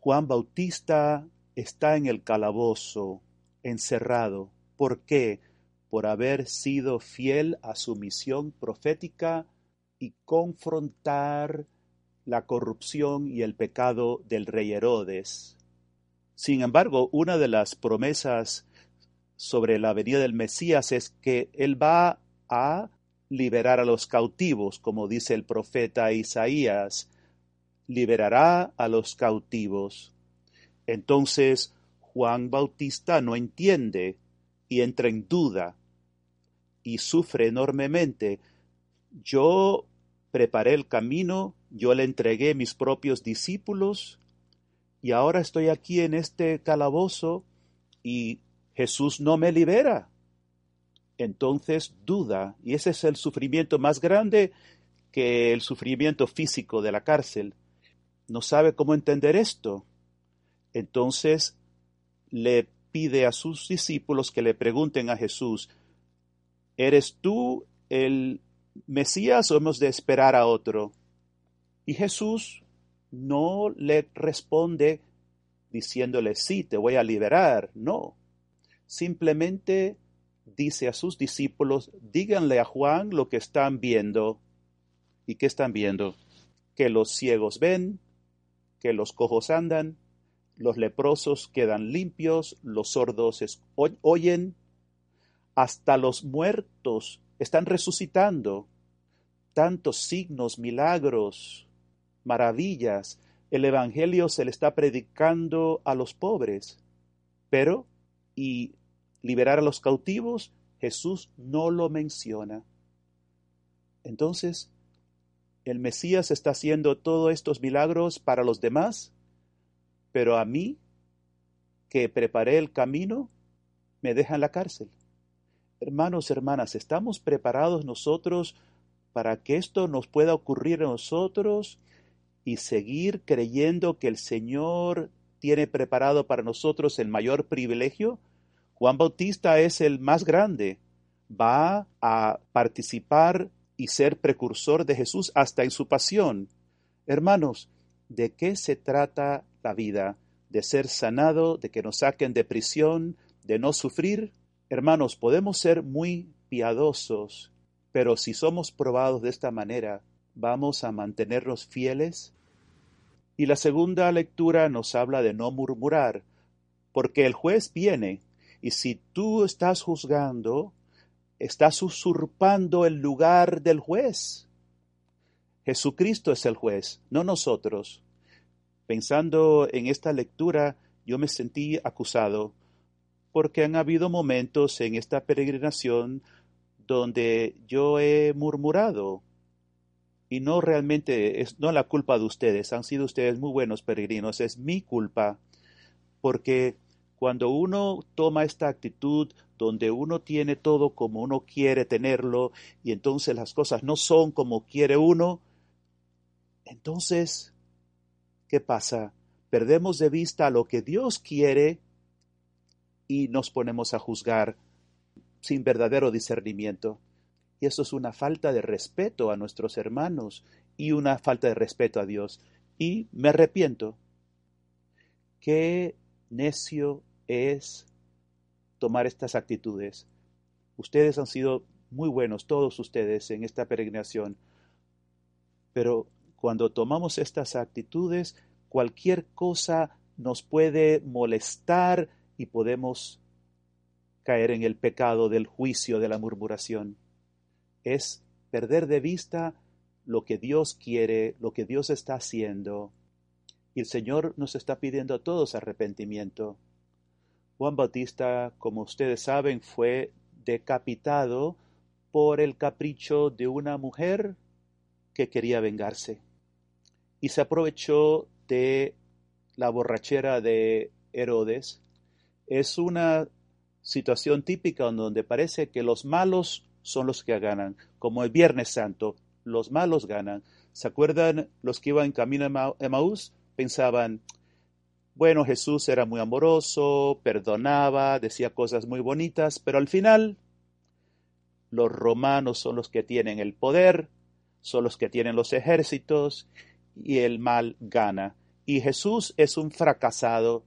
Juan Bautista está en el calabozo, encerrado. ¿Por qué? Por haber sido fiel a su misión profética y confrontar la corrupción y el pecado del rey Herodes. Sin embargo, una de las promesas sobre la venida del Mesías es que Él va a liberar a los cautivos, como dice el profeta Isaías, liberará a los cautivos. Entonces Juan Bautista no entiende y entra en duda y sufre enormemente. Yo preparé el camino, yo le entregué mis propios discípulos y ahora estoy aquí en este calabozo y Jesús no me libera. Entonces duda, y ese es el sufrimiento más grande que el sufrimiento físico de la cárcel. No sabe cómo entender esto. Entonces le pide a sus discípulos que le pregunten a Jesús, ¿eres tú el Mesías o hemos de esperar a otro? Y Jesús no le responde diciéndole, sí, te voy a liberar. No, simplemente dice a sus discípulos, díganle a Juan lo que están viendo. ¿Y qué están viendo? Que los ciegos ven, que los cojos andan, los leprosos quedan limpios, los sordos oyen, hasta los muertos están resucitando. Tantos signos, milagros, maravillas. El Evangelio se le está predicando a los pobres. Pero, y liberar a los cautivos, Jesús no lo menciona. Entonces, el Mesías está haciendo todos estos milagros para los demás, pero a mí, que preparé el camino, me deja en la cárcel. Hermanos, hermanas, ¿estamos preparados nosotros para que esto nos pueda ocurrir a nosotros y seguir creyendo que el Señor tiene preparado para nosotros el mayor privilegio? Juan Bautista es el más grande, va a participar y ser precursor de Jesús hasta en su pasión. Hermanos, ¿de qué se trata la vida? ¿De ser sanado? ¿De que nos saquen de prisión? ¿De no sufrir? Hermanos, podemos ser muy piadosos, pero si somos probados de esta manera, ¿vamos a mantenernos fieles? Y la segunda lectura nos habla de no murmurar, porque el juez viene y si tú estás juzgando, estás usurpando el lugar del juez. Jesucristo es el juez, no nosotros. Pensando en esta lectura, yo me sentí acusado, porque han habido momentos en esta peregrinación donde yo he murmurado, y no realmente es no la culpa de ustedes, han sido ustedes muy buenos peregrinos, es mi culpa, porque cuando uno toma esta actitud donde uno tiene todo como uno quiere tenerlo y entonces las cosas no son como quiere uno, entonces, ¿qué pasa? Perdemos de vista lo que Dios quiere y nos ponemos a juzgar sin verdadero discernimiento. Y eso es una falta de respeto a nuestros hermanos y una falta de respeto a Dios. Y me arrepiento. Qué necio es tomar estas actitudes. Ustedes han sido muy buenos, todos ustedes, en esta peregrinación. Pero cuando tomamos estas actitudes, cualquier cosa nos puede molestar y podemos caer en el pecado del juicio, de la murmuración. Es perder de vista lo que Dios quiere, lo que Dios está haciendo. Y el Señor nos está pidiendo a todos arrepentimiento. Juan Bautista, como ustedes saben, fue decapitado por el capricho de una mujer que quería vengarse. Y se aprovechó de la borrachera de Herodes. Es una situación típica donde parece que los malos son los que ganan, como el Viernes Santo, los malos ganan. ¿Se acuerdan los que iban camino a Emaús? Pensaban, bueno, Jesús era muy amoroso, perdonaba, decía cosas muy bonitas, pero al final los romanos son los que tienen el poder, son los que tienen los ejércitos y el mal gana. Y Jesús es un fracasado,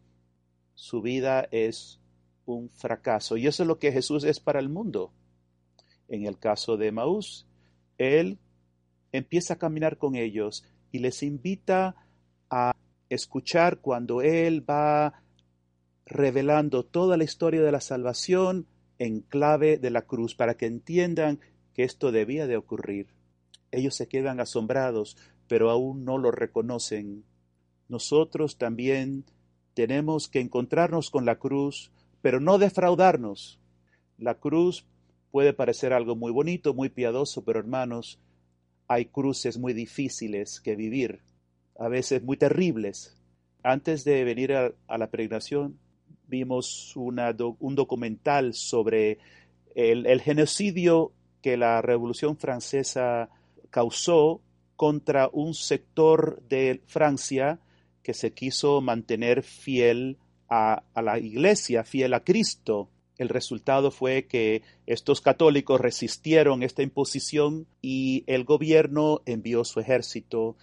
su vida es un fracaso. Y eso es lo que Jesús es para el mundo. En el caso de Maús, Él empieza a caminar con ellos y les invita a escuchar cuando Él va revelando toda la historia de la salvación en clave de la cruz para que entiendan que esto debía de ocurrir. Ellos se quedan asombrados, pero aún no lo reconocen. Nosotros también tenemos que encontrarnos con la cruz, pero no defraudarnos. La cruz puede parecer algo muy bonito, muy piadoso, pero hermanos, hay cruces muy difíciles que vivir, a veces muy terribles. Antes de venir a, la peregrinación, vimos un documental sobre el, genocidio que la Revolución Francesa causó contra un sector de Francia que se quiso mantener fiel a, la iglesia, fiel a Cristo. El resultado fue que estos católicos resistieron esta imposición y el gobierno envió su ejército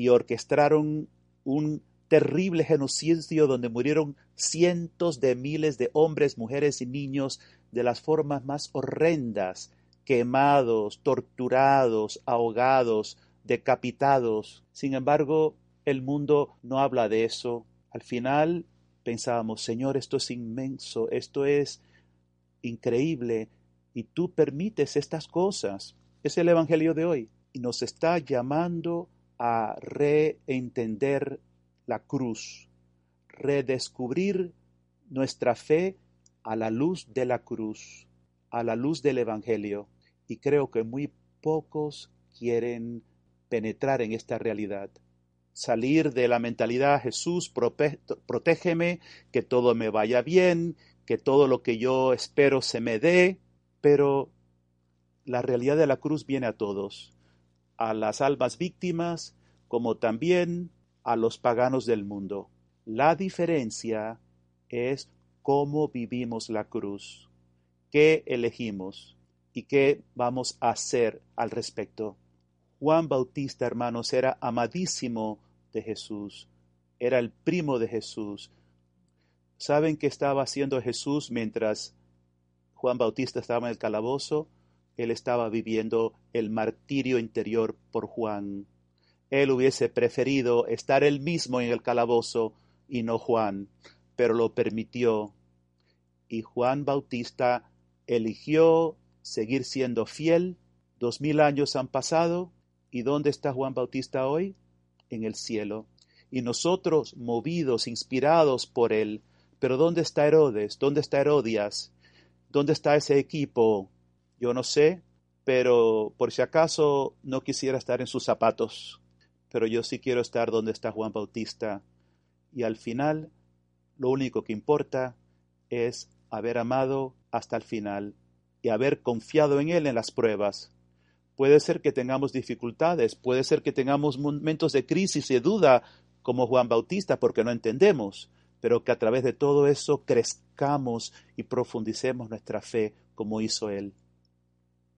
y orquestaron un terrible genocidio donde murieron cientos de miles de hombres, mujeres y niños de las formas más horrendas, quemados, torturados, ahogados, decapitados. Sin embargo, el mundo no habla de eso. Al final pensábamos, Señor, esto es inmenso, esto es increíble, y tú permites estas cosas. Es el Evangelio de hoy, y nos está llamando a reentender la cruz, redescubrir nuestra fe a la luz de la cruz, a la luz del Evangelio. Y creo que muy pocos quieren penetrar en esta realidad. Salir de la mentalidad Jesús, protégeme, que todo me vaya bien, que todo lo que yo espero se me dé, pero la realidad de la cruz viene a todos, a las almas víctimas, como también a los paganos del mundo. La diferencia es cómo vivimos la cruz, qué elegimos y qué vamos a hacer al respecto. Juan Bautista, hermanos, era amadísimo de Jesús, era el primo de Jesús. ¿Saben qué estaba haciendo Jesús mientras Juan Bautista estaba en el calabozo? Él estaba viviendo el martirio interior por Juan. Él hubiese preferido estar él mismo en el calabozo y no Juan, pero lo permitió. Y Juan Bautista eligió seguir siendo fiel. Dos mil años han pasado. ¿Y dónde está Juan Bautista hoy? En el cielo. Y nosotros, movidos, inspirados por él. Pero ¿dónde está Herodes? ¿Dónde está Herodias? ¿Dónde está ese equipo? Yo no sé, pero por si acaso no quisiera estar en sus zapatos pero yo sí quiero estar donde está Juan Bautista. Y al final, lo único que importa es haber amado hasta el final y haber confiado en Él en las pruebas. Puede ser que tengamos dificultades, puede ser que tengamos momentos de crisis y duda como Juan Bautista porque no entendemos, pero que a través de todo eso crezcamos y profundicemos nuestra fe como hizo Él.